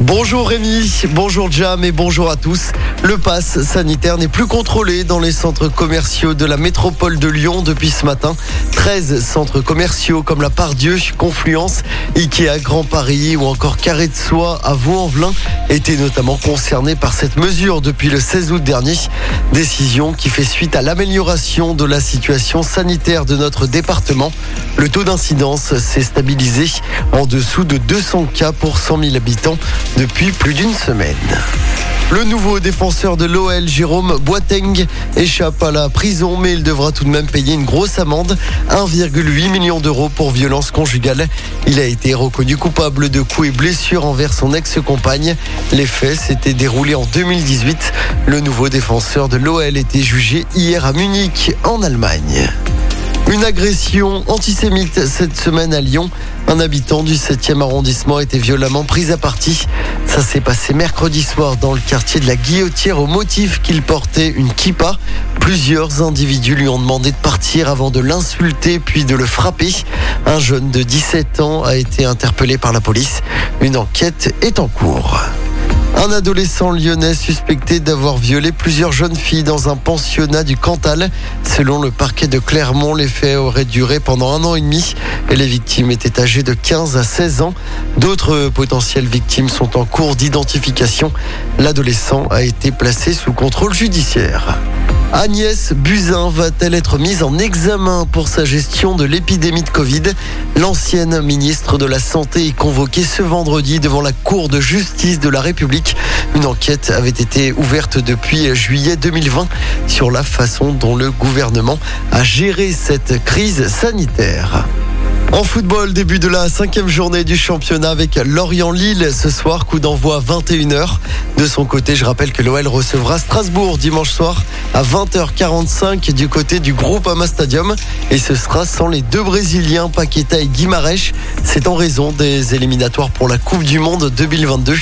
Bonjour Rémi, bonjour Jam et bonjour à tous. Le pass sanitaire n'est plus contrôlé dans les centres commerciaux de la métropole de Lyon depuis ce matin. 13 centres commerciaux comme la Pardieu, Confluence, Ikea, Grand Paris ou encore Carré de Soie à Vaux-en-Velin étaient notamment concernés par cette mesure depuis le 16 août dernier. Décision qui fait suite à l'amélioration de la situation sanitaire de notre département. Le taux d'incidence s'est stabilisé en dessous de 200 cas pour 100 000 habitants depuis plus d'une semaine. Le nouveau défenseur de l'OL, Jérôme Boateng, échappe à la prison, mais il devra tout de même payer une grosse amende, 1,8 million d'euros pour violence conjugale. Il a été reconnu coupable de coups et blessures envers son ex-compagne. Les faits s'étaient déroulés en 2018. Le nouveau défenseur de l'OL était jugé hier à Munich, en Allemagne. Une agression antisémite cette semaine à Lyon. Un habitant du 7e arrondissement a été violemment pris à partie. Ça s'est passé mercredi soir dans le quartier de la Guillotière au motif qu'il portait une kippa. Plusieurs individus lui ont demandé de partir avant de l'insulter puis de le frapper. Un jeune de 17 ans a été interpellé par la police. Une enquête est en cours. Un adolescent lyonnais suspecté d'avoir violé plusieurs jeunes filles dans un pensionnat du Cantal. Selon le parquet de Clermont, les faits auraient duré pendant un an et demi et les victimes étaient âgées de 15 à 16 ans. D'autres potentielles victimes sont en cours d'identification. L'adolescent a été placé sous contrôle judiciaire. Agnès Buzyn va-t-elle être mise en examen pour sa gestion de l'épidémie de Covid? L'ancienne ministre de la Santé est convoquée ce vendredi devant la Cour de justice de la République. Une enquête avait été ouverte depuis juillet 2020 sur la façon dont le gouvernement a géré cette crise sanitaire. En football, début de la cinquième journée du championnat avec Lorient-Lille ce soir, coup d'envoi à 21h. De son côté, je rappelle que l'OL recevra Strasbourg dimanche soir à 20h45 du côté du groupe Ama Stadium. Et ce sera sans les deux Brésiliens, Paqueta et Guimarães. C'est en raison des éliminatoires pour la Coupe du Monde 2022.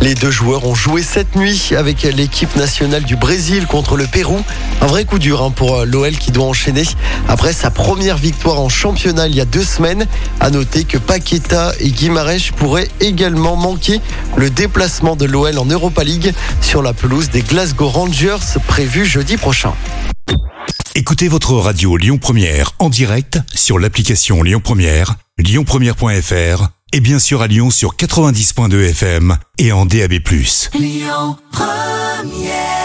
Les deux joueurs ont joué cette nuit avec l'équipe nationale du Brésil contre le Pérou. Un vrai coup dur hein, pour l'OL qui doit enchaîner après sa première victoire en championnat il y a deux semaines. À noter que Paqueta et Guimarães pourraient également manquer le déplacement de l'OL en Europa League sur la pelouse des Glasgow Rangers prévu jeudi prochain. Écoutez votre radio Lyon Première en direct sur l'application Lyon Première, lyonpremière.fr et bien sûr à Lyon sur 90.2 FM et en DAB+. Lyon Première